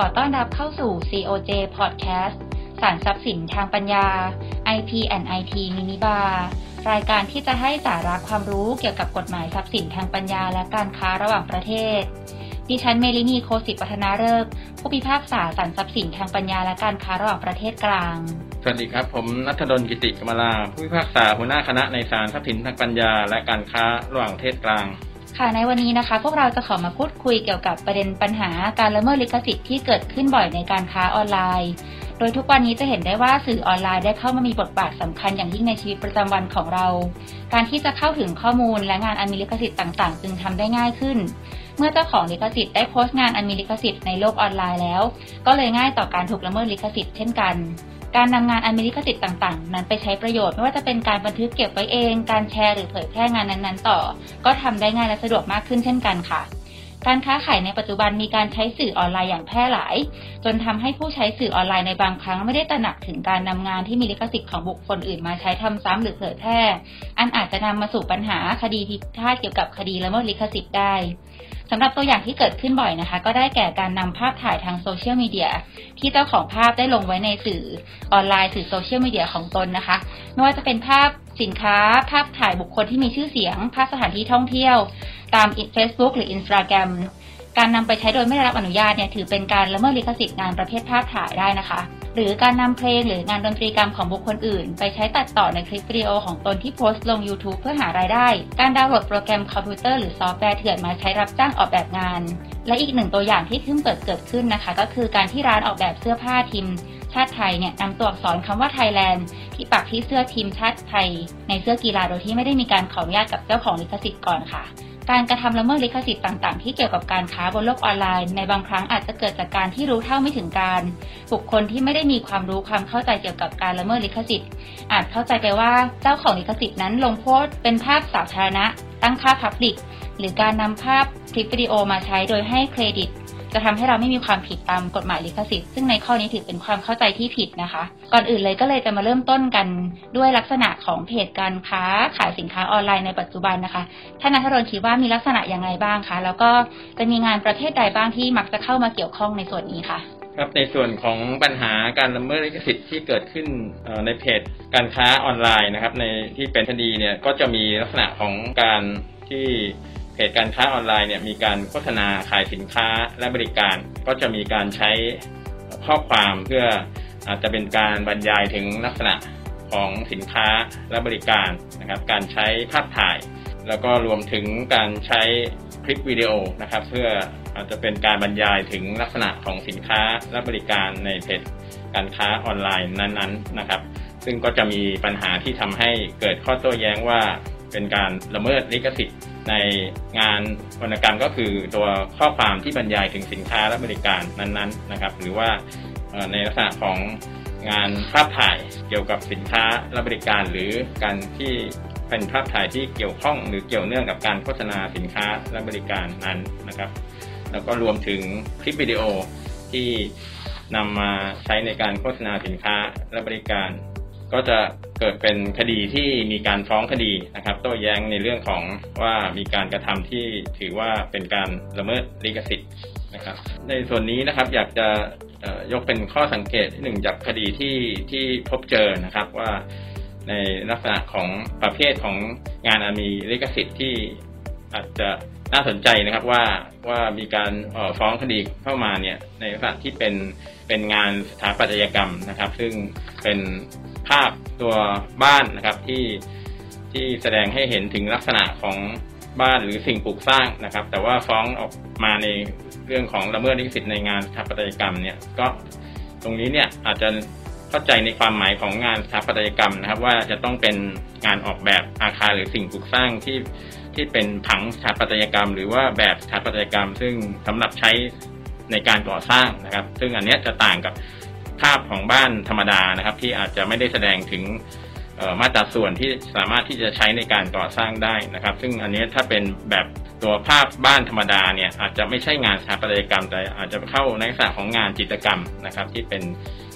อต้อนรับเข้าสู่ COJ Podcast สารทรัพย์สินทางปัญญา IP and IT Mini Bar รายการที่จะให้สาระความรู้เกี่ยวกับกฎหมายทรัพย์สินทางปัญญาและการค้าระหว่างประเทศ ดิฉันเมลินีโคสิตวัฒนาเริกผู้พิพากษาสารทรัพย์สินทางปัญญาและการค้าระหว่างประเทศกลาง สวัสดีครับ ผมนัทดลกิติกมลา ผู้พิพากษาหัวหน้าคณะในศาลทรัพย์สินทางปัญญา และการค้าระหว่างประเทศกลาง ค่ะในวันนี้นะคะ พวกเราจะขอมาพูดคุยเกี่ยวกับประเด็นปัญหาการละเมิดลิขสิทธิ์ที่เกิดขึ้นบ่อยในการค้าออนไลน์ โดยทุกวันนี้จะเห็นได้ว่าสื่อออนไลน์ได้เข้ามามีบทบาทสำคัญอย่างยิ่งในชีวิตประจำวันของเรา การที่จะเข้าถึงข้อมูลและงานอันมีลิขสิทธิ์ต่างๆ จึงทำได้ง่ายขึ้น เมื่อเจ้าของลิขสิทธิ์ได้โพสต์งานอันมีลิขสิทธิ์ในโลกออนไลน์แล้ว ก็เลยง่ายต่อการถูกละเมิดลิขสิทธิ์เช่นกัน การนำงานอันมีลิขสิทธิ์ต่างๆ นั้นไปใช้ประโยชน์ไม่ว่าจะเป็นการบันทึกเก็บไว้เอง การแชร์หรือเผยแพร่งานนั้นๆ ต่อ ก็ทำได้ง่ายและสะดวกมากขึ้นเช่นกันค่ะ การค้าขายในปัจจุบันมีการใช้สื่อออนไลน์อย่างแพร่หลาย จนทำให้ผู้ใช้สื่อออนไลน์ในบางครั้งไม่ได้ตระหนักถึงการนำงานที่มีลิขสิทธิ์ของบุคคลอื่นมาใช้ทำซ้ำหรือเผยแพร่ อันอาจจะนำมาสู่ปัญหาคดีพิพาทเกี่ยวกับคดีละเมิดลิขสิทธิ์ได้ สำหรับตัวอย่างที่เกิดขึ้นบ่อยนะคะ ก็ได้แก่การนำภาพถ่ายทางโซเชียลมีเดียที่เจ้าของภาพได้ลงไว้ในสื่อออนไลน์สื่อโซเชียลมีเดียของตนนะคะ ไม่ว่าจะเป็นภาพสินค้า ภาพถ่ายบุคคลที่มีชื่อเสียง ภาพสถานที่ท่องเที่ยว ตาม Facebook หรือ Instagram การนำไปใช้โดยไม่ได้รับอนุญาตเนี่ยถือเป็นการละเมิดลิขสิทธิ์งานประเภทภาพถ่ายได้นะคะ หรือการนำเพลงหรืองานดนตรีกรรมของบุคคลอื่น ไปใช้ตัดต่อในคลิปวิดีโอของตนที่โพสต์ลง YouTube เพื่อหารายได้ การดาวน์โหลดโปรแกรมคอมพิวเตอร์หรือซอฟต์แวร์เถื่อนมาใช้รับจ้างออกแบบงาน และอีกหนึ่งตัวอย่างที่เพิ่งเกิดเกิดขึ้นนะคะ ก็คือการที่ร้านออกแบบเสื้อผ้าทีมชาติไทยเนี่ยนำตัวอักษรคำว่าไทยแลนด์ที่ปักที่เสื้อทีมชาติไทย ในเสื้อกีฬาโดยที่ไม่ได้มีการขออนุญาตกับเจ้าของลิขสิทธิ์ก่อนค่ะ การกระทำละเมิดลิขสิทธิ์ต่างๆ ที่เกี่ยวกับการค้าบนโลกออนไลน์ ในบางครั้งอาจจะเกิดจากการที่รู้เท่าไม่ถึงการณ์ บุคคลที่ไม่ได้มีความรู้ความเข้าใจเกี่ยวกับการละเมิดลิขสิทธิ์ อาจเข้าใจไปว่าเจ้าของลิขสิทธิ์นั้นลงโพสต์เป็นภาพสาธารณะ ตั้งค่า public หรือการนำภาพคลิปวิดีโอมาใช้โดยให้เครดิต จะทำให้เราไม่มีความผิดตามกฎหมายลิขสิทธิ์ซึ่งในข้อนี้ถือเป็นความเข้าใจที่ผิดนะคะ ก่อนอื่นเลยก็เลยจะมาเริ่มต้นกันด้วยลักษณะของเพจการค้าขายสินค้าออนไลน์ในปัจจุบันนะคะท่านนัทรนคิดว่ามีลักษณะอยังไงบ้างคะ แล้วก็จะมีงานประเภทใดบ้างที่มักจะเข้ามาเกี่ยวข้องในส่วนนี้ค่ะครับในส่วนของปัญหาการละเมิดลิขสิทธิ์ที่เกิดขึ้นในเพจการค้าออนไลน์นะครับ ในที่เป็นคดีเนี่ยก็จะมีลักษณะของการที่ เพจการค้าออนไลน์เนี่ยมีการโฆษณาขายสินค้าและบริการ ก็จะมีการใช้ข้อความเพื่ออาจจะเป็นการบรรยายถึงลักษณะของสินค้าและบริการนะครับ การใช้ภาพถ่าย แล้วก็รวมถึงการใช้คลิปวิดีโอนะครับ เพื่ออาจจะเป็นการบรรยายถึงลักษณะของสินค้าและบริการในเพจการค้าออนไลน์นั้นๆนะครับ ซึ่งก็จะมีปัญหาที่ทำให้เกิดข้อโต้แย้งว่าเป็นการละเมิดลิขสิทธิ์ ในงานวรรณกรรมก็คือตัวข้อความที่บรรยายถึงสินค้าและบริการนั้นๆนะครับ หรือว่าในลักษณะของงานภาพถ่ายเกี่ยวกับสินค้าและบริการ หรือการที่เป็นภาพถ่ายที่เกี่ยวข้องหรือเกี่ยวเนื่องกับการโฆษณาสินค้าและบริการนั้นนะครับ แล้วก็รวมถึงคลิปวิดีโอที่นำมาใช้ในการโฆษณาสินค้าและบริการ ก็จะเกิดเป็นคดีที่มีการฟ้องคดีนะครับ โต้แย้งในเรื่องของว่ามีการกระทำที่ถือว่าเป็นการละเมิดลิขสิทธิ์นะครับ ในส่วนนี้นะครับอยากจะยกเป็นข้อสังเกตหนึ่งจากคดีที่ที่พบเจอนะครับว่าในลักษณะของประเภทของงานอามีลิขสิทธิ์ที่อาจจะน่าสนใจนะครับว่าว่ามีการฟ้องคดีเข้ามาเนี่ยในลักษณะที่เป็นเป็นงานสถาปัตยกรรมนะครับ ซึ่งเป็น ภาพตัวบ้านนะครับที่ที่แสดงให้เห็นถึงลักษณะของบ้านหรือสิ่งปลูกสร้างนะครับ แต่ว่าฟ้องออกมาในเรื่องของละเมิดลิขสิทธิ์ในงานสถาปัตยกรรมเนี่ยก็ตรงนี้เนี่ยอาจจะเข้าใจในความหมายของงานสถาปัตยกรรมนะครับ ว่าจะต้องเป็นงานออกแบบอาคารหรือสิ่งปลูกสร้างที่ที่เป็นผังสถาปัตยกรรม หรือว่าแบบสถาปัตยกรรม ซึ่งสำหรับใช้ในการก่อสร้างนะครับ ซึ่งอันนี้จะต่างกับ ภาพของบ้านธรรมดานะครับ ที่อาจจะไม่ได้แสดงถึงมาตราส่วนที่สามารถที่จะใช้ในการก่อสร้างได้นะครับ ซึ่งอันนี้ถ้าเป็นแบบตัวภาพบ้านธรรมดาเนี่ยอาจจะไม่ใช่งานสถาปัตยกรรม แต่อาจจะเข้าในลักษณะของงานจิตรกรรมนะครับ ที่เป็น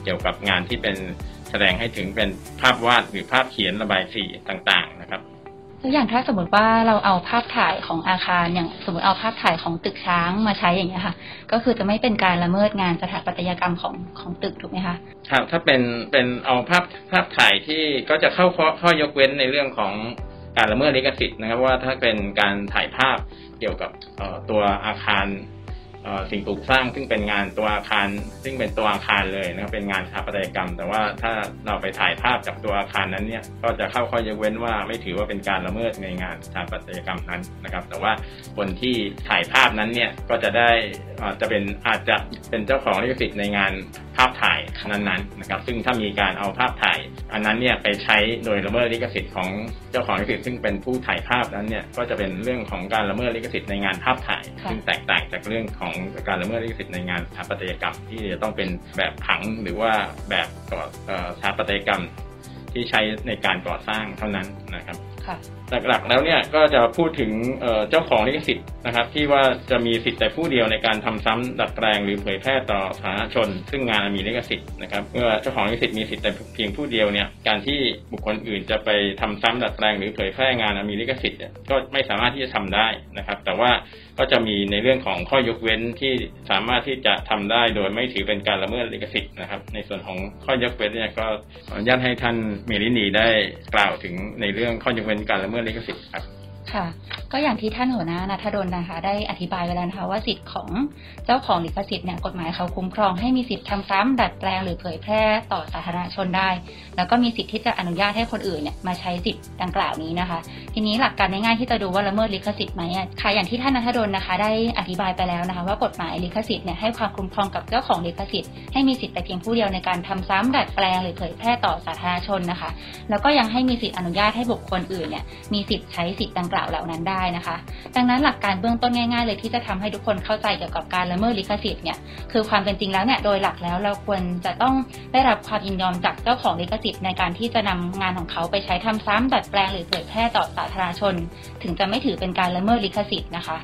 เกี่ยวกับงานที่เป็นแสดงให้ถึงเป็นภาพวาดหรือภาพเขียนระบายสีต่างๆน ตัวอย่างถ้าสมมติว่าเราเอาภาพถ่ายของอาคารอย่างสมมติเอาภาพถ่ายของตึกช้างมาใช้อย่างเงี้ยค่ะ ก็คือจะไม่เป็นการละเมิดงานสถาปัตยกรรมของของตึกถูกไหมคะครับถ้าเป็นเป็นเอาภาพภาพถ่ายที่ก็จะเข้าข้อข้อยกเว้นในเรื่องของการละเมิดลิขสิทธิ์นะครับว่าถ้าเป็นการถ่ายภาพเกี่ยวกับตัวอาคาร สิ่งปลูกสร้างซึ่งเป็นงานตัวอาคาร ซึ่งเป็นตัวอาคารเลยนะครับเป็นงานสถาปัตยกรรม แต่ว่าถ้าเราไปถ่ายภาพจากตัวอาคารนั้นเนี่ยก็จะเข้าข้อยกเว้นว่าไม่ถือว่าเป็นการละเมิดในงานสถาปัตยกรรมนั้นนะครับ แต่ว่าคนที่ถ่ายภาพนั้นเนี่ยก็จะได้อาจจะเป็นอาจจะเป็นเจ้าของลิขสิทธิ์ในงานภาพถ่ายนั้นๆนะครับ ซึ่งถ้ามีการเอาภาพถ่าย อันนั้นเนี่ยไปใช้โดยละเมิดลิขสิทธิ์ของเจ้าของลิขสิทธิ์ซึ่งเป็นผู้ถ่ายภาพนั้นเนี่ยก็จะเป็นเรื่องของการละเมิดลิขสิทธิ์ในงานภาพถ่ายค่ะซึ่งแตกต่างจากเรื่องของการละเมิดลิขสิทธิ์ในงานสถาปัตยกรรม ที่จะต้องเป็นแบบผังหรือว่าแบบก่อเอ่อสถาปัตยกรรมที่ใช้ในการก่อสร้างเท่านั้นนะครับค่ะหลักๆแล้วเนี่ยก็จะพูดถึงเอ่อเจ้าของลิขสิทธิ์นะครับ ที่ว่าจะมีสิทธิ์แต่ผู้เดียวในการทำซ้ำดัดแปลงหรือเผยแพร่ต่อสาธารณชน ซึ่งงานมีลิขสิทธิ์นะครับเมื่อเจ้าของลิขสิทธิ์มีสิทธิ์แต่เพียงผู้เดียวเนี่ยการที่บุคคลอื่นจะไปทำซ้ำดัดแปลงหรือเผยแพร่งานมีลิขสิทธิ์เนี่ยก็ไม่สามารถที่จะทำได้นะครับ แต่ว่าก็จะมีในเรื่องของข้อยกเว้นที่สามารถที่จะทำได้โดยไม่ถือเป็นการละเมิดลิขสิทธิ์นะครับ ในส่วนของข้อยกเว้นเนี่ยก็ออนุญาตให้ท่านเมลินีได้กล่าวถึงในเรื่องข้อยกเว้นการละเมิดลิขสิทธิ์ครับ ค่ะ ก็อย่างที่ท่านหัวหน้านัทดลนะคะ ได้อธิบายไว้แล้วนะคะว่าสิทธิ์ของเจ้าของลิขสิทธิ์เนี่ยกฎหมายเขาคุ้มครองให้มีสิทธิ์ทำซ้ำดัดแปลงหรือเผยแพร่ต่อสาธารณชนได้ แล้วก็มีสิทธิ์ที่จะอนุญาตให้คนอื่นเนี่ยมาใช้สิทธิ์ดังกล่าวนี้นะคะ ทีนี้หลักการง่ายๆที่จะดูว่าละเมิดลิขสิทธิ์ไหมค่ะอย่างที่ท่านนัทดลนะคะ ได้อธิบายไปแล้วนะคะ ว่ากฎหมายลิขสิทธิ์เนี่ยให้ความคุ้มครองกับเจ้าของลิขสิทธิ์ให้มีสิทธิ์แต่เพียงผู้เดียวในการทำซ้ำดัดแปลงหรือเผยแพร่ต่อสาธารณชนนะคะ แล้วก็ยังให้มีสิทธิ์อนุญาตให้บุคคลอื่นเนี่ยมีสิทธิ์ใช้สิทธิ์ดังกล่าวเหล่านั้นได้นะคะ ดังนั้นหลักการเบื้องต้นง่ายๆ เลยที่จะทำให้ทุกคนเข้าใจเกี่ยวกับการละเมิดลิขสิทธิ์เนี่ยคือความเป็นจริงแล้วเนี่ยโดยหลักแล้วเราควรจะต้องได้รับความยินยอมจากเจ้าของลิขสิทธิ์ในการที่จะนำงานของเขาไปใช้ทำซ้ำดัดแปลงหรือเผยแพร่ต่อสาธารณชน จึงจะไม่ถือเป็นการละเมิดลิขสิทธิ์นะคะ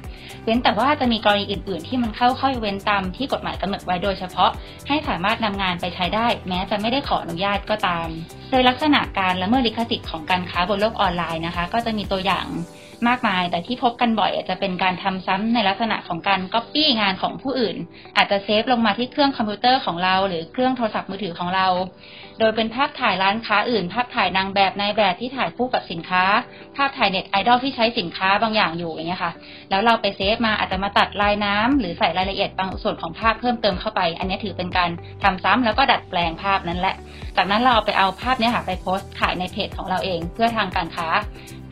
เว้นแต่ว่าจะมีกรณีอื่น ๆ ที่มันเข้าข้อยกเว้นตามที่กฎหมายกำหนดไว้โดยเฉพาะ ให้สามารถนำงานไปใช้ได้ แม้จะไม่ได้ขออนุญาตก็ตาม โดยลักษณะการละเมิดลิขสิทธิ์ของการค้าบนโลกออนไลน์นะคะ ก็จะมีตัวอย่าง มากมาย แต่ที่พบกันบ่อยอาจจะเป็นการทำซ้ำในลักษณะของการก๊อปปี้งานของผู้อื่น อาจจะเซฟลงมาที่เครื่องคอมพิวเตอร์ของเรา หรือเครื่องโทรศัพท์มือถือของเรา โดยเป็นภาพถ่ายร้านค้าอื่น ภาพถ่ายนางแบบนายแบบที่ถ่ายคู่กับสินค้า ภาพถ่ายเน็ตไอดอลที่ใช้สินค้าบางอย่างอยู่อย่างเงี้ยค่ะ แล้วเราไปเซฟมาอาจจะมาตัดลายน้ำหรือใส่รายละเอียดบางส่วนของภาพเพิ่มเติมเข้าไป อันนี้ถือเป็นการทำซ้ำแล้วก็ดัดแปลงภาพนั้นแหละ จากนั้นเราเอาไปเอาภาพเนี้ยค่ะไปโพสต์ขายในเพจของเราเองเพื่อทางการค้า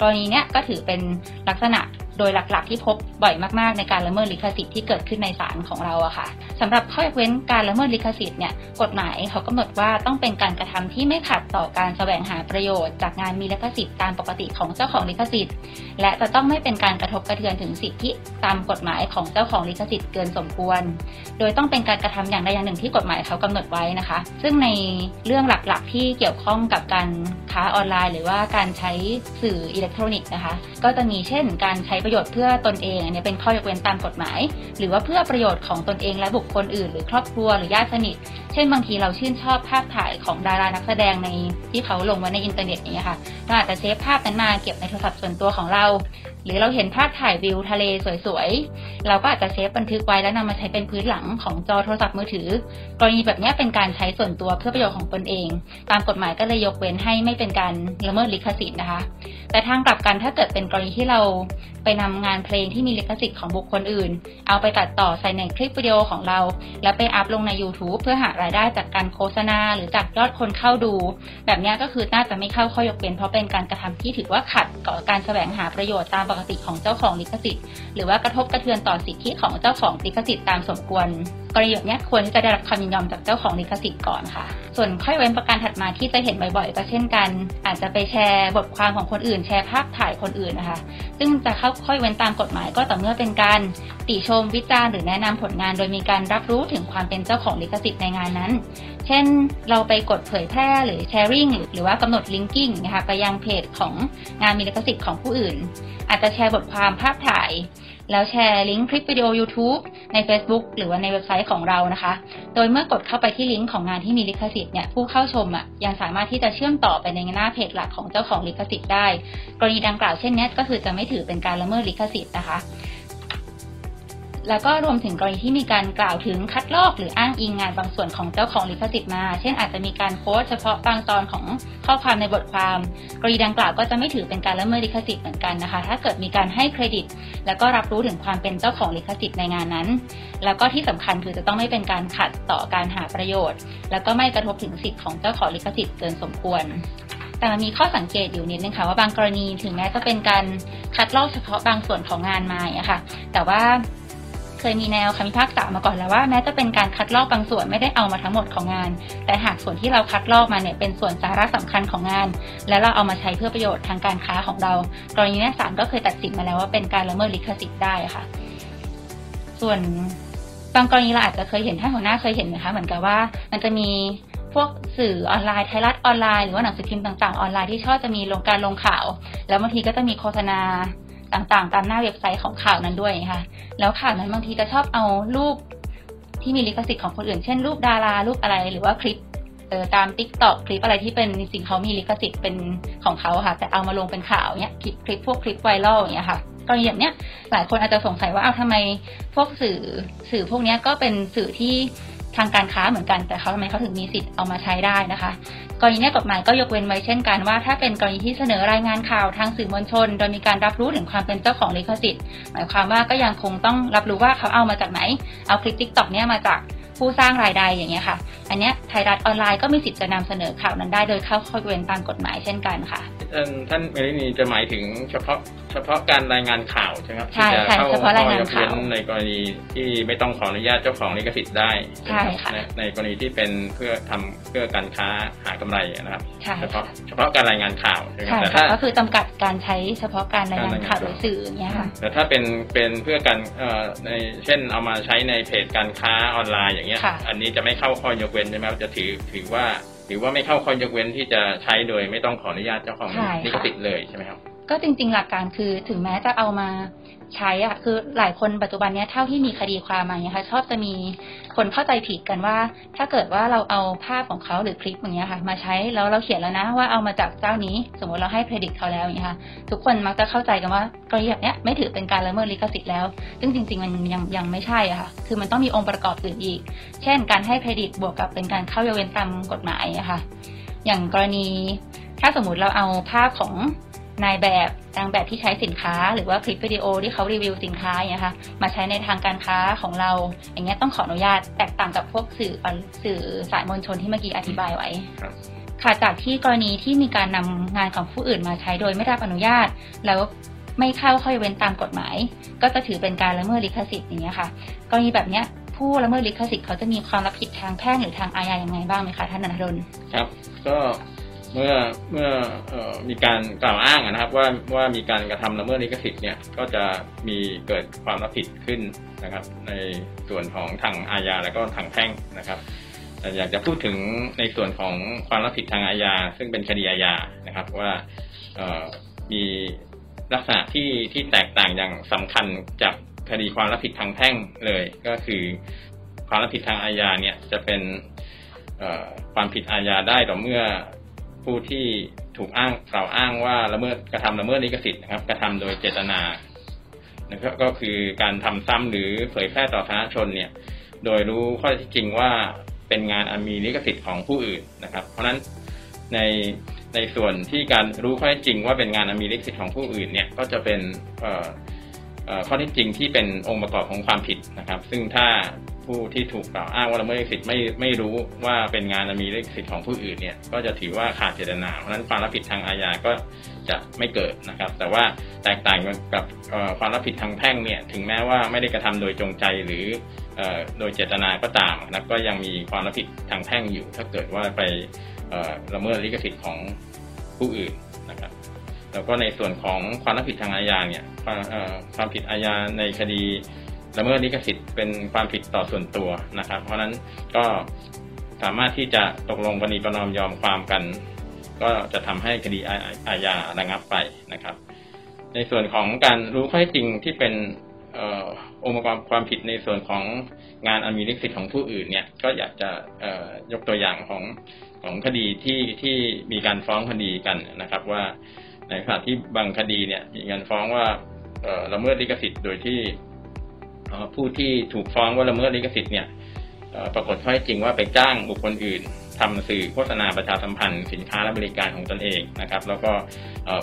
กรณีเนี้ยก็ถือเป็นลักษณะ โดยหลักๆ ที่พบบ่อยมากๆในการละเมิดลิขสิทธิ์ที่เกิดขึ้นในศาลของเราอะค่ะสำหรับข้อยกเว้นการละเมิดลิขสิทธิ์เนี่ยกฎหมายเขากำหนดว่าต้องเป็นการกระทำที่ไม่ขัดต่อการแสวงหาประโยชน์ จากงานมีลิขสิทธิ์ตามปกติของเจ้าของลิขสิทธิ์ และจะต้องไม่เป็นการกระทบกระเทือนถึงสิทธิตามกฎหมายของเจ้าของลิขสิทธิ์เกินสมควร โดยต้องเป็นการกระทำอย่างใดอย่างหนึ่งที่กฎหมายเขากำหนดไว้นะคะ ซึ่งในเรื่องหลักๆ ที่เกี่ยวข้องกับการค้าออนไลน์ หรือว่าการใช้สื่ออิเล็กทรอนิกส์นะคะ ก็จะมีเช่น การใช้ประโยชน์เพื่อตนเองอันนี้เป็นข้อยกเว้นตามกฎหมาย หรือว่าเพื่อประโยชน์ของตนเองและบุคคลอื่น หรือครอบครัวหรือญาติสนิท เช่นบางทีเราชื่นชอบภาพถ่ายของดารานักแสดงในที่เขาลงไว้ในอินเทอร์เน็ตอย่างเงี้ยค่ะเราอาจจะเซฟภาพนั้นมาเก็บในโทรศัพท์ส่วนตัวของเรา หรือเราเห็นภาพถ่ายวิวทะเลสวยๆ เราก็อาจจะเซฟบันทึกไว้แล้วนำมาใช้เป็นพื้นหลังของจอโทรศัพท์มือถือ กรณีแบบนี้เป็นการใช้ส่วนตัวเพื่อประโยชน์ของตนเอง ตามกฎหมายก็เลยยกเว้นให้ไม่เป็นการละเมิดลิขสิทธิ์นะคะ แต่ทางกลับกันถ้าเกิดเป็นกรณีที่เราไปนำงานเพลงที่มีลิขสิทธิ์ของบุคคลอื่น เอาไปตัดต่อใส่ในคลิปวิดีโอของเรา แล้วไปอัพลงใน YouTube เพื่อหารายได้จากการโฆษณาหรือจากยอดคนเข้าดู แบบนี้ก็คือน่าจะไม่เข้าข้อยกเว้นเพราะเป็นการกระทำที่ถือว่าขัดต่อการแสวงหาประโยชน์ตามปกติของเจ้าของลิขสิทธิ์ หรือว่ากระทบกระเทือนต่อสิทธิของเจ้าของลิขสิทธิ์ตามสมควร กรณีแบบนี้ควรที่จะได้รับความยินยอมจากเจ้าของลิขสิทธิ์ก่อนค่ะ ส่วนข้อยเว้นประการถัดมาที่จะเห็นบ่อยๆ ก็เช่นกัน อาจจะไปแชร์บทความของคนอื่น แชร์ภาพถ่ายคนอื่นนะคะ ซึ่งจะเข้าข้อยเว้นตามกฎหมายก็ต่อเมื่อเป็นการติชมวิจารณ์หรือแนะนำผลงาน โดยมีการรับรู้ถึงความเป็นเจ้าของลิขสิทธิ์ในงานนั้น เช่น เราไปกดเผยแพร่หรือแชร์ริงหรือว่ากำหนดลิงกิ้งนะคะไปยังเพจของงานมีลิขสิทธิ์ของผู้อื่น อาจจะแชร์บทความภาพถ่าย แล้วแชร์ลิงก์คลิปวิดีโอ YouTube ใน Facebook หรือว่าในเว็บไซต์ของเรานะคะ โดยเมื่อกดเข้าไปที่ลิงก์ของงานที่มีลิขสิทธิ์เนี่ยผู้เข้าชมอะยังสามารถที่จะเชื่อมต่อไปในหน้าเพจหลักของเจ้าของลิขสิทธิ์ได้ กรณีดังกล่าวเช่นนี้ก็คือจะไม่ถือเป็นการละเมิดลิขสิทธิ์นะคะ แล้วก็รวมถึงกรณีที่มีการกล่าวถึงคัดลอกหรืออ้างอิงงานบางส่วนของเจ้าของลิขสิทธิ์มา เช่นอาจจะมีการโค้ดเฉพาะบางตอนของข้อความในบทความ กรณีดังกล่าวก็จะไม่ถือเป็นการละเมิดลิขสิทธิ์เหมือนกันนะคะ ถ้าเกิดมีการให้เครดิต แล้วก็รับรู้ถึงความเป็นเจ้าของลิขสิทธิ์ในงานนั้น แล้วก็ที่สำคัญคือจะต้องไม่เป็นการขัดต่อการหาประโยชน์ แล้วก็ไม่กระทบถึงสิทธิ์ของเจ้าของลิขสิทธิ์เกินสมควรแต่มันมีข้อสังเกตอยู่นิดนึงค่ะว่าบางกรณีถึงแม้จะเป็นการคัดลอกเฉพาะบางส่วนของงานมาอย่างเงี้ยค่ะ แต่ว่า ยมีแนวคำพิพากษามาก่อนแล้วว่าแม้จะเป็นการคัดลอกบางส่วนไม่ได้เอามาทั้งหมดของงาน แต่หากส่วนที่เราคัดลอกมาเนี่ยเป็นส่วนสาระสำคัญของงาน แล้วเราเอามาใช้เพื่อประโยชน์ทางการค้าของเรา กรณีนี้ศาลก็เคยตัดสินมาแล้วว่าเป็นการละเมิดลิขสิทธิ์ได้ค่ะ ส่วนบางกรณีเราอาจจะเคยเห็นท่านหัวหน้าเคยเห็นไหมคะเหมือนกับว่า มันจะมีพวกสื่อออนไลน์ไทยรัฐออนไลน์หรือว่าหนังสือพิมพ์ต่างๆออนไลน์ที่ชอบจะมีลงการลงข่าว แล้วบางทีก็จะมีโฆษณา ต่างๆ ตามหน้าเว็บไซต์ของข่าวนั้นด้วยค่ะ แล้วข่าวนั้นบางทีจะชอบเอารูปที่มีลิขสิทธิ์ของคนอื่น เช่นรูปดารารูปอะไร หรือว่าคลิปเออตาม TikTok คลิปอะไรที่เป็นจริงเขามีลิขสิทธิ์เป็นของเขาค่ะ แต่เอามาลงเป็นข่าวเนี้ยคลิปคลิปพวกคลิปไวรัลอย่างเงี้ยค่ะกรณีแบบเนี้ยหลายคนอาจจะสงสัยว่าเอาทำไมพวกสื่อสื่อพวกเนี้ยก็เป็นสื่อที่ ทางการค้าเหมือนกัน แต่เขาทำไมเขาถึงมีสิทธิ์เอามาใช้ได้นะคะกรณีนี้กฎหมายก็ยกเว้นไว้เช่นกันว่า ถ้าเป็นกรณีที่เสนอรายงานข่าวทางสื่อมวลชน โดยมีการรับรู้ถึงความเป็นเจ้าของลิขสิทธิ์ หมายความว่าก็ยังคงต้องรับรู้ว่าเขาเอามาจากไหน เอาคลิป TikTok เนี้ยมาจากผู้สร้างรายใดอย่างเงี้ยค่ะ อันเนี้ยไทยรัฐออนไลน์ก็มีสิทธิ์จะนำเสนอข่าวนั้นได้โดยเข้าข้อยกเว้นตามกฎหมายเช่นกันค่ะ ท่านท่านเมลินีจะหมายถึงเฉพาะเฉพาะการรายงานข่าวใช่ไหมครับใช่ที่จะใช่เข้าเฉพาะรายงานข่าวข้อยกเว้ในกรณีที่ไม่ต้องขออนุญาตเจ้าของลิขสิทธิ์ได้ใช่ค่ะในในกรณีที่เป็นเพื่อทำเพื่อการค้าหากำไรนะครับใช่เฉค่ะพาะเฉพาะการรายงานข่าวใช่ไหมคใช่รับแต่ค่ะถ้าก็คือจำกัดการใช้เฉพาะการรายงานข่าวโดยสื่ออย่างเงี้ยค่ะแต่ถ้าเป็นเป็นเพื่อการเอ่อในเช่นเอามาใช้ในเพจการค้าออนไลน์อย่างเงี้ยค่ะอันนี้จะไม่เข้าข้อยกเว้นใช่ไหมครับจะถือถือว่า ถือว่าไม่เข้าข้อยกเว้นที่จะใช้โดยไม่ต้องขออนุญาตเจ้าของใช่ค่ะลิขสิทธิ์เลยใช่ไหมครับ ก็จริงๆหลักการคือถึงแม้จะเอามา ใช้อะคือหลายคนปัจจุบันเนี้ยเท่าที่มีคดีความมาเนี่ยค่ะชอบจะมีคนเข้าใจผิดกันว่า ถ้าเกิดว่าเราเอาภาพของเขาหรือคลิปอย่างเงี้ยค่ะ มาใช้แล้วเราเขียนแล้วนะ ว่าเอามาจากเจ้านี้ สมมติเราให้เครดิตเขาแล้วอย่างเงี้ยค่ะทุกคนมักจะเข้าใจกันว่ากรณีแบบเนี้ยไม่ถือเป็นการละเมิดลิขสิทธิ์แล้ว ซึ่งจริง ๆ มันยังยังไม่ใช่อะค่ะ คือมันต้องมีองค์ประกอบอื่นอีก เช่น การให้เครดิตบวกกับเป็นการเข้ายกเว้นตามกฎหมายอะค่ะ อย่างกรณีถ้าสมมติเราเอาภาพของ นายแบบนางแบบที่ใช้สินค้า หรือว่าคลิปวิดีโอที่เขารีวิวสินค้าอย่างเงี้ยค่ะมาใช้ในทางการค้าของเรา อย่างเงี้ยต้องขออนุญาตแตกต่างกับพวกสื่อออนสื่อสายมวลชนที่เมื่อกี้อธิบายไว้ครับค่ะจากที่กรณีที่มีการนำงานของผู้อื่นมาใช้โดยไม่ได้รับอนุญาต แล้วไม่เข้าข้อยกเว้นตามกฎหมาย ก็จะถือเป็นการละเมิดลิขสิทธิ์อย่างเงี้ยค่ะกรณีแบบเนี้ยผู้ละเมิดลิขสิทธิ์เขาจะมีความรับผิดทางแพ่งหรือทางอาญาอย่างไงบ้างไหมคะท่านนันทดลครับ ก็ เมื่อเมื่ออมีการกล่าวอ้างนะครับ ว่าว่ามีการกระทำละเมิดลิขสิทธิ์เนี่ยก็จะมีเกิดความรับผิดขึ้นนะครับ ในส่วนของทางอาญาและก็ทางแพ่งนะครับแต่อยากจะพูดถึงในส่วนของความรับผิดทางอาญา ซึ่งเป็นคดีอาญานะครับ ว่ามีลักษณะที่ที่แตกต่างอย่างสำคัญจากคดีความรับผิดทางแพ่งเลย ก็คือความรับผิดทางอาญาเนี่ยจะเป็นความผิดอาญาได้ต่อเมื่อ ผู้ที่ถูกอ้างกล่าวอ้างว่าละเมิดกระทำละเมิดลิขสิทธิ์นะครับ กระทำโดยเจตนานะครับก็คือการทำซ้ำหรือเผยแพร่ต่อสาธารณชนเนี่ย โดยรู้ข้อเท็จจริงว่าเป็นงานอันมีลิขสิทธิ์ของผู้อื่นนะครับ เพราะฉะนั้นในในส่วนที่การรู้ข้อเท็จจริงว่าเป็นงานอันมีลิขสิทธิ์ของผู้อื่นเนี่ยก็จะเป็นข้อเท็จจริงที่เป็นองค์ประกอบของความผิดนะครับ ซึ่งถ้า ผู้ที่ถูกกล่าวอ้างว่าละเมิดลิขสิทธิ์ไม่ไม่รู้ว่าเป็นงานมีลิขสิทธิ์ของผู้อื่นเนี่ยก็จะถือว่าขาดเจตนา เพราะฉะนั้นความรับผิดทางอาญาก็จะไม่เกิดนะครับ แต่ว่าแตกต่างกับความรับผิดทางแพ่งเนี่ยถึงแม้ว่าไม่ได้กระทำโดยจงใจหรือโดยเจตนาก็ตามนะก็ยังมีความรับผิดทางแพ่งอยู่ ถ้าเกิดว่าไปละเมิดลิขสิทธิ์ของผู้อื่นนะครับแล้วก็ในส่วนของความรับผิดทางอาญาเนี่ยความผิดอาญาในคดี ละเมิดลิขสิทธิ์เป็นความผิดต่อส่วนตัวนะครับ เพราะฉะนั้นก็สามารถที่จะตกลงปณีประนอมยอมความกัน ก็จะทำให้คดีอาญาระงับไปนะครับ ในส่วนของการรู้ข้อเท็จจริงที่เป็นเอ่องค์ประกอบความผิดในส่วนของงานอันมีลิขสิทธิ์ของผู้อื่นเนี่ยก็อยากจะยกตัวอย่างของของคดีที่ที่มีการฟ้องคดีกันนะครับ ว่าในขณะที่บางคดีเนี่ยมีการฟ้องว่าละเมิดลิขสิทธิ์โดยที่ ผู้ที่ถูกฟ้องว่าละเมิดลิขสิทธิ์เนี่ยปรากฏข้อเท็จจริงว่าไปจ้างบุคคลอื่นทำสื่อโฆษณาประชาสัมพันธ์ สินค้าและบริการของตนเองนะครับ แล้วก็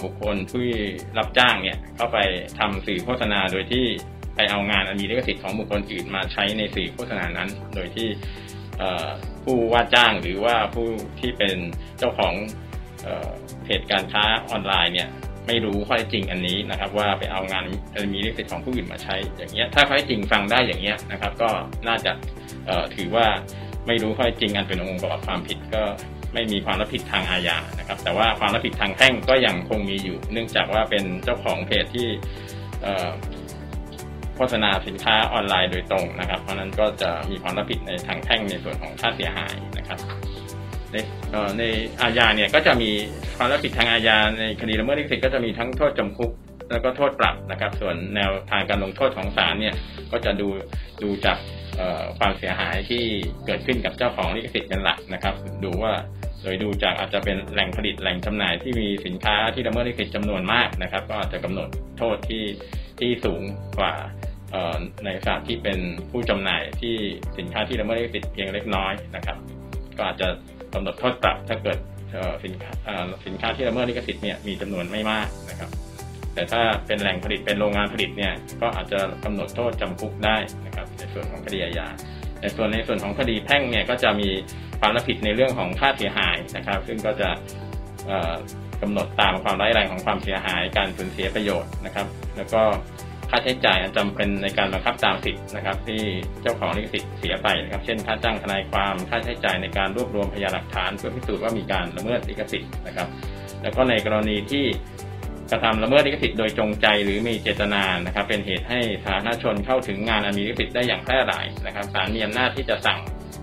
บุคคลที่รับจ้างเนี่ยเข้าไปทำสื่อโฆษณาโดยที่ไปเอางานอันมีลิขสิทธิ์ของบุคคลอื่นมาใช้ในสื่อโฆษณานั้น โดยที่ผู้ว่าจ้างหรือว่าผู้ที่เป็นเจ้าของเพจการค้าออนไลน์เนี่ย ไม่รู้ข้อเท็จจริงอันนี้นะครับ ว่าไปเอางานมีลิขสิทธิ์ของผู้อื่นมาใช้อย่างเงี้ยถ้าข้อเท็จจริงฟังได้อย่างเงี้ยนะครับ ก็น่าจะถือว่าไม่รู้ข้อเท็จจริงอันเป็นองค์ประกอบความผิดก็ไม่มีความรับผิดทางอาญานะครับ แต่ว่าความรับผิดทางแพ่งก็ยังคงมีอยู่ เนื่องจากว่าเป็นเจ้าของเพจที่โฆษณาสินค้าออนไลน์โดยตรงนะครับ เพราะนั้นก็จะมีความรับผิดในทางแพ่งในส่วนของค่าเสียหายนะครับ ในในอาญาเนี่ยก็จะมีความรับผิดทางอาญาในคดีละเมิดลิขสิทธิ์ก็จะมีทั้งโทษจำคุกแล้วก็โทษปรับนะครับ ส่วนแนวทางการลงโทษของศาลเนี่ยก็จะดูดูจากความเสียหายที่เกิดขึ้นกับเจ้าของลิขสิทธิ์เป็นหลักนะครับ ดูว่าโดยดูจากอาจจะเป็นแหล่งผลิตแหล่งจำหน่ายที่มีสินค้าที่ละเมิดลิขสิทธิ์จำนวนมากนะครับ ก็อาจจะกำหนดโทษที่ที่สูงกว่าในสถานที่เป็นผู้จำหน่ายที่สินค้าที่ละเมิดลิขสิทธิ์เพียงเล็กน้อยนะครับ ก็อาจจะ กำหนดโทษปรับถ้าเกิดสินค้าสินค้าที่ละเมิดลิขสิทธิ์เนี่ยมีจำนวนไม่มากนะครับ แต่ถ้าเป็นแหล่งผลิตเป็นโรงงานผลิตเนี่ยก็อาจจะกำหนดโทษจำคุกได้นะครับในส่วนของคดีอาญาในส่วนในส่วนของคดีแพ่งเนี่ยก็จะมีความรับผิดในเรื่องของค่าเสียหายนะครับ ซึ่งก็จะกำหนดตามความร้ายแรงของความเสียหาย การสูญเสียประโยชน์นะครับ แล้วก็ ค่าใช้จ่ายอันจำเป็นในการบังคับตามสิทธิ์นะครับ ที่เจ้าของลิขสิทธิ์เสียไปนะครับ เช่นค่าจ้างทนายความค่าใช้จ่ายในการรวบรวมพยานหลักฐาน เพื่อพิสูจน์ว่ามีการละเมิดลิขสิทธิ์นะครับ แล้วก็ในกรณีที่กระทำละเมิดลิขสิทธิ์โดยจงใจหรือมีเจตนานะครับ เป็นเหตุให้สาธารณชนเข้าถึงงานอันมีลิขสิทธิ์ได้อย่างแพร่หลายนะครับศาลมีอำนาจที่จะสั่ง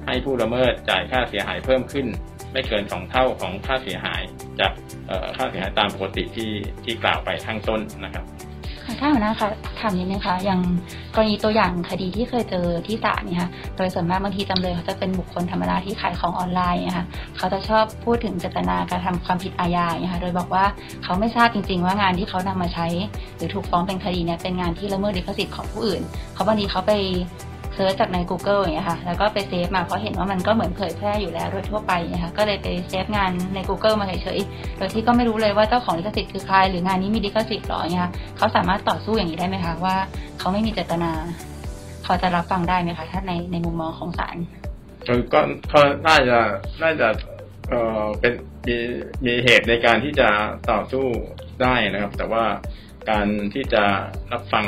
ให้ผู้ละเมิดจ่ายค่าเสียหายเพิ่มขึ้น ไม่เกินสองเท่าของค่าเสียหายจากค่าเสียหายตามปกติที่ที่กล่าวไปข้างต้นนะครับ ถ้าหัวหน้าคะถามนิดนึงคะอย่างกรณีตัวอย่างคดีที่เคยเจอที่ศาลเนี่ยค่ะโดยส่วนมากบางทีจำเลยเขาจะเป็นบุคคลธรรมดาที่ขายของออนไลน์นะคะเขาจะชอบพูดถึงเจตนาการทำความผิดอาญาเนี่ยค่ะโดยบอกว่าเขาไม่ทราบจริง ๆ ว่างานที่เขานำมาใช้ หรือถูกฟ้องเป็นคดีเนี่ยเป็นงานที่ละเมิดลิขสิทธิ์ของผู้อื่น เขาบางทีเขาไป search จากใน Google อย่างเงี้ยค่ะ แล้วก็ไป save มาเพราะเห็นว่ามันก็เหมือนเผยแพร่อยู่แล้วโดยทั่วไปนะคะก็เลยไป save งานใน Google มาเฉยๆโดยที่ก็ไม่รู้เลยว่าเจ้าของลิขสิทธิ์คือใคร หรืองานนี้มีลิขสิทธิ์หรอเนี่ยเขาสามารถต่อสู้อย่างนี้ได้ไหมคะว่าเขาไม่มีเจตนาเขาจะรับฟังได้ไหมคะถ้าในในมุมมองของศาลก็ก็น่าจะน่าจะเออเป็นมีมีเหตุในการที่จะต่อสู้ได้นะครับ แต่ว่าการที่จะรับฟัง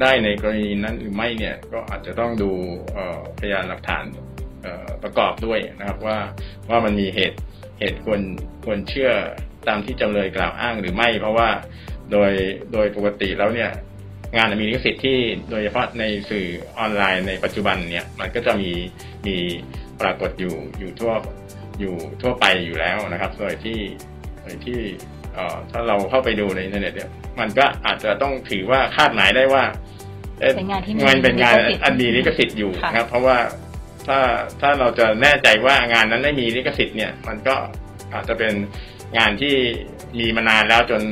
ได้ในกรณีนั้นหรือไม่เนี่ยก็อาจจะต้องดูพยานหลักฐานประกอบด้วยนะครับว่าว่ามันมีเหตุเหตุควรควรเชื่อตามที่จำเลยกล่าวอ้างหรือไม่ เพราะว่าโดยโดยปกติแล้วเนี่ยงานมีลิขสิทธิ์ที่โดยเฉพาะในสื่อออนไลน์ในปัจจุบันเนี่ยมันก็จะมีมีปรากฏอยู่อยู่ทั่วอยู่ทั่วไปอยู่แล้วนะครับ โดยที่โดยที่ ถ้าเราเข้าไปดูในอินเทอร์เน็ตเนี่ยมันก็อาจจะต้องถือว่าคาดหมายได้ว่าเป็นงานที่มันเป็นงานอันมีลิขสิทธิ์อยู่นะครับ เพราะว่าถ้าถ้าเราจะแน่ใจว่างานนั้นไม่มีลิขสิทธิ์เนี่ย มันก็อาจจะเป็นงานที่มีมานานแล้วจน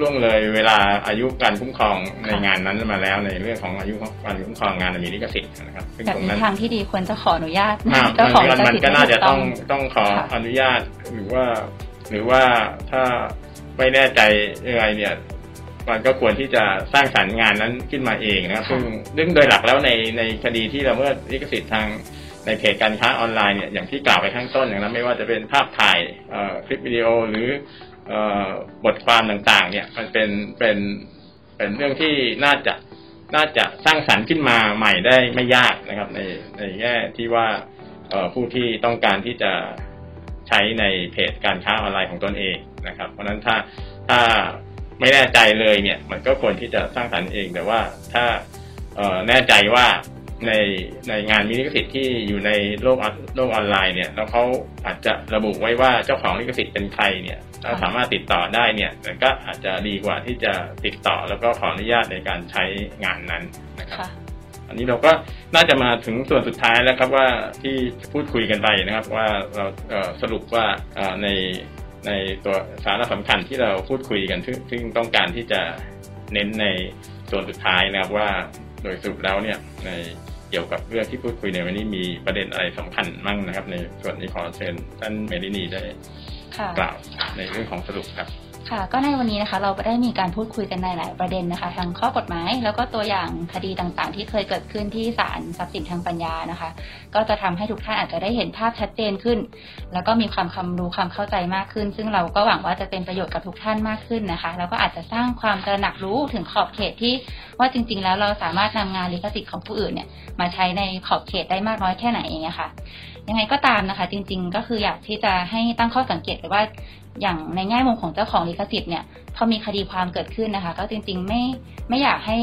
ล่วงเลยเวลาอายุการคุ้มครองในงานนั้นมาแล้วในเรื่องของอายุการคุ้มครองงานมีลิขสิทธิ์นะครับแบบนี้ทางที่ดีควรจะขออนุญาตเจ้าของลิขสิทธิ์มันก็น่าจะต้องต้องขออนุญาตหรือว่า หรือว่าถ้าไม่แน่ใจยังไงเนี่ยมันก็ควรที่จะสร้างสรรค์งานนั้นขึ้นมาเองนะครับซึ่งซึ่งโดยหลักแล้วในในคดีที่เราเมื่อลิขสิทธิ์ทางในเพจการค้าออนไลน์เนี่ยอย่างที่กล่าวไปข้างต้นอย่างนั้นไม่ว่าจะเป็นภาพถ่ายคลิปวิดีโอหรือบทความต่างๆ เนี่ยมันเป็นเป็นเป็นเรื่องที่น่าจะน่าจะสร้างสรรค์ขึ้นมาใหม่ได้ไม่ยากนะครับ ในในแง่ที่ว่าผู้ที่ต้องการที่จะ ใช้ในเพจการค้าออนไลน์ของตนเองนะครับ เพราะฉะนั้นถ้าถ้าไม่แน่ใจเลยเนี่ยมันก็ควรที่จะสร้างสรรค์เอง แต่ว่าถ้าแน่ใจว่าในในงานมีลิขสิทธิ์ที่อยู่ในโลกโลกออนไลน์เนี่ยแล้วเขาอาจจะระบุไว้ว่าเจ้าของลิขสิทธิ์เป็นใครเนี่ยเราสามารถติดต่อได้เนี่ยมันก็อาจจะดีกว่าที่จะติดต่อแล้วก็ขออนุญาตในการใช้งานนั้นนะครับ อันนี้เราก็น่าจะมาถึงส่วนสุดท้ายแล้วครับว่าที่พูดคุยกันไปนะครับ ว่าเราเอ่อสรุปว่าเอ่อในในตัวสาระสำคัญที่เราพูดคุยกันซึ่งซึ่งต้องการที่จะเน้นในส่วนสุดท้ายนะครับว่าโดยสรุปแล้วเนี่ยในเกี่ยวกับเรื่องที่พูดคุยในวันนี้มีประเด็นอะไรสำคัญมั่งนะครับ ในส่วนนี้ขอเชิญท่านเมลินีได้ค่ะกล่าวในเรื่องของสรุปครับ ค่ะก็ในวันนี้นะคะเราได้มีการพูดคุยกันในหลายประเด็นนะคะทั้งข้อกฎหมาย แล้วก็ตัวอย่างคดีต่างๆ ที่เคยเกิดขึ้นที่ศาลทรัพย์สินทางปัญญานะคะ ก็จะทำให้ทุกท่านอาจจะได้เห็นภาพชัดเจนขึ้น แล้วก็มีความความรู้ความเข้าใจมากขึ้น ซึ่งเราก็หวังว่าจะเป็นประโยชน์กับทุกท่านมากขึ้นนะคะ แล้วก็อาจจะสร้างความตระหนักรู้ถึงขอบเขตที่ว่าจริง ๆ แล้วเราสามารถนำงานลิขสิทธิ์ของผู้อื่นเนี่ยมาใช้ในขอบเขตได้มากน้อยแค่ไหนเองเงี้ยค่ะยังไงก็ตามนะคะ จริง ๆ ก็คืออยากที่จะให้ตั้งข้อสังเกตว่า อย่างในแง่มุมของเจ้าของลิขสิทธิ์เนี่ยพอมีคดีความเกิดขึ้นนะคะ ก็จริง ๆ ไม่ไม่อยากให้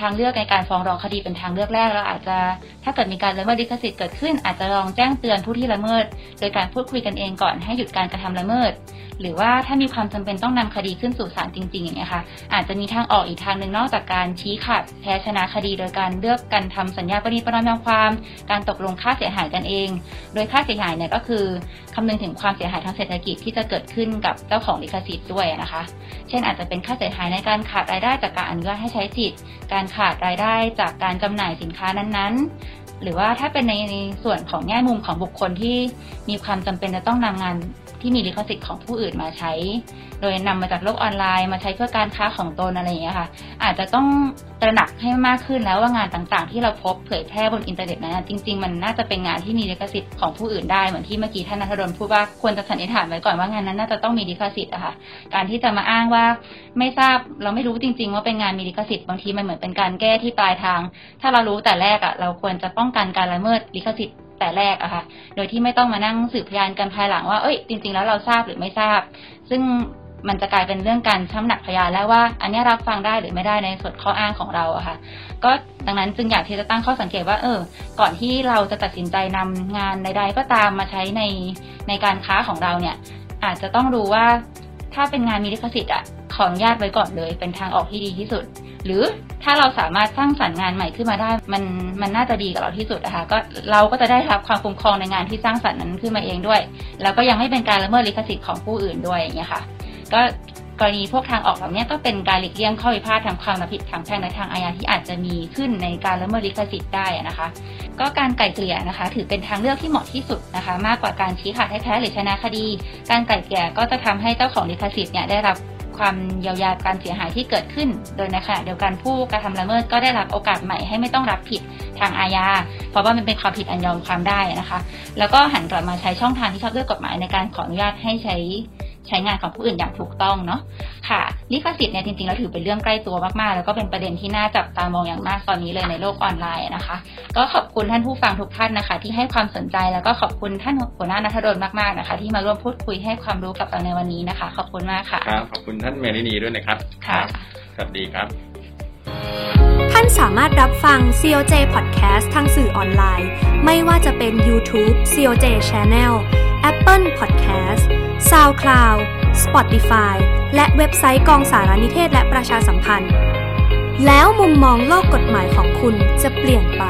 ทางเลือกในการฟ้องร้องคดีเป็นทางเลือกแรกแล้วอาจจะถ้าเกิดมีการละเมิดลิขสิทธิ์เกิดขึ้น อาจจะลองแจ้งเตือนผู้ที่ละเมิด โดยการพูดคุยกันเองก่อนให้หยุดการกระทำละเมิดหรือว่าถ้ามีความจำเป็นต้องนำคดีขึ้นสู่ศาลจริง ๆ อย่างเงี้ยค่ะ อาจจะมีทางออกอีกทางหนึ่งนอกจากการชี้ขาดแพ้ชนะคดีโดยการเลือกกันทำสัญญาปณีประนอมยอมความ การตกลงค่าเสียหายกันเอง โดยค่าเสียหายเนี่ยก็คือคำนึงถึงความเสียหายทางเศรษฐกิจที่จะเกิดขึ้นกับเจ้าของลิขสิทธิ์ด้วยนะคะ เช่นอาจจะเป็นค่าเสียหายในการขาดรายได้จากการอนุญาตให้ใช้สิทธิ์ การขาดรายได้จากการจำหน่ายสินค้านั้นๆ หรือว่าถ้าเป็นในส่วนของแง่มุมของบุคคลที่มีความจำเป็นจะต้องนำงาน ที่มีลิขสิทธิ์ของผู้อื่นมาใช้ โดยนำมาจากโลกออนไลน์มาใช้เพื่อการค้าของตนอะไรอย่างเงี้ยค่ะ อาจจะต้องตระหนักให้มากขึ้นแล้วว่างานต่างๆ ที่เราพบเผยแพร่บนอินเทอร์เน็ตนั้นจริง ๆ มันน่าจะเป็นงานที่มีลิขสิทธิ์ของผู้อื่นได้เหมือนที่เมื่อกี้ท่านนัทดลพูดว่าควรจะสันนิษฐานไว้ก่อนว่างานนั้นน่าจะต้องมีลิขสิทธิ์อะค่ะ การที่จะมาอ้างว่าไม่ทราบเราไม่รู้จริง ๆ ว่าเป็นงานมีลิขสิทธิ์บางทีมันเหมือนเป็นการแก้ที่ปลายทาง ถ้าเรารู้แต่แรกอะเราควรจะป้องกันการละเมิดลิขสิทธิ์ แต่แรกอะค่ะ โดยที่ไม่ต้องมานั่งสืบพยานกันภายหลังว่า เอ้ย จริง ๆ แล้วเราทราบหรือไม่ทราบ ซึ่งมันจะกลายเป็นเรื่องการช้ำหนักพยานแล้วว่า อันนี้รับฟังได้หรือไม่ได้ในส่วนข้ออ้างของเราอะค่ะ ก็ดังนั้นจึงอยากที่จะตั้งข้อสังเกตว่า เออ ก่อนที่เราจะตัดสินใจนำงานใดๆก็ตามมาใช้ในในการค้าของเราเนี่ย อาจจะต้องรู้ว่าถ้าเป็นงานมีลิขสิทธิ์อะ ขออนุญาตไว้ก่อนเลยเป็นทางออกที่ดีที่สุด หรือถ้าเราสามารถสร้างสรรค์งานใหม่ขึ้นมาได้ มันมันน่าจะดีกับเราที่สุดนะคะก็เราก็จะได้รับความคุ้มครองในงานที่สร้างสรรค์นั้นขึ้นมาเองด้วย แล้วก็ยังไม่เป็นการละเมิดลิขสิทธิ์ของผู้อื่นด้วยอย่างเงี้ยค่ะ ก็กรณีพวกทางออกแบบนี้ก็เป็นการหลีกเลี่ยงข้อพิพาททางความผิดทางแพ่งและทางอาญาที่อาจจะมีขึ้นในการละเมิดลิขสิทธิ์ได้นะคะ ก็การไก่เกลี่ยนะคะ ถือเป็นทางเลือกที่เหมาะที่สุดนะคะ มากกว่าการชี้ขาดให้แพ้หรือชนะคดี การไก่เกลี่ยก็จะทำให้เจ้าของลิขสิทธิ์เนี่ยได้รับ ความเยียวยาการเสียหายที่เกิดขึ้น โดยในขณะเดียวกันผู้กระทำละเมิดก็ได้รับโอกาสใหม่ให้ไม่ต้องรับผิดทางอาญา เพราะว่ามันเป็นความผิดอันยอมความได้นะคะ แล้วก็หันกลับมาใช้ช่องทางที่ชอบด้วยกฎหมายในการขออนุญาตให้ใช้ ใช้งานของผู้อื่นอย่างถูกต้องเนาะค่ะลิขสิทธิ์เนี่ยจริงๆแล้วถือเป็นเรื่องใกล้ตัวมากๆ แล้วก็เป็นประเด็นที่น่าจับตามองอย่างมากตอนนี้เลยในโลกออนไลน์นะคะ ก็ขอบคุณท่านผู้ฟังทุกท่านนะคะ ที่ให้ความสนใจแล้วก็ขอบคุณท่านหัวหน้านัทดลมากๆนะคะ ที่มาร่วมพูดคุยให้ความรู้กับเราในวันนี้นะคะ ขอบคุณมากค่ะครับขอบคุณท่านเมลินีด้วยนะครับค่ะสวัสดีครับ ท่านสามารถรับฟัง COJ Podcast ทางสื่อออนไลน์ ไม่ว่าจะเป็น YouTube COJ Channel Apple Podcast SoundCloud Spotify และเว็บไซต์กองสารนิเทศและประชาสัมพันธ์ แล้วมุมมองโลกกฎหมายของคุณจะเปลี่ยนไป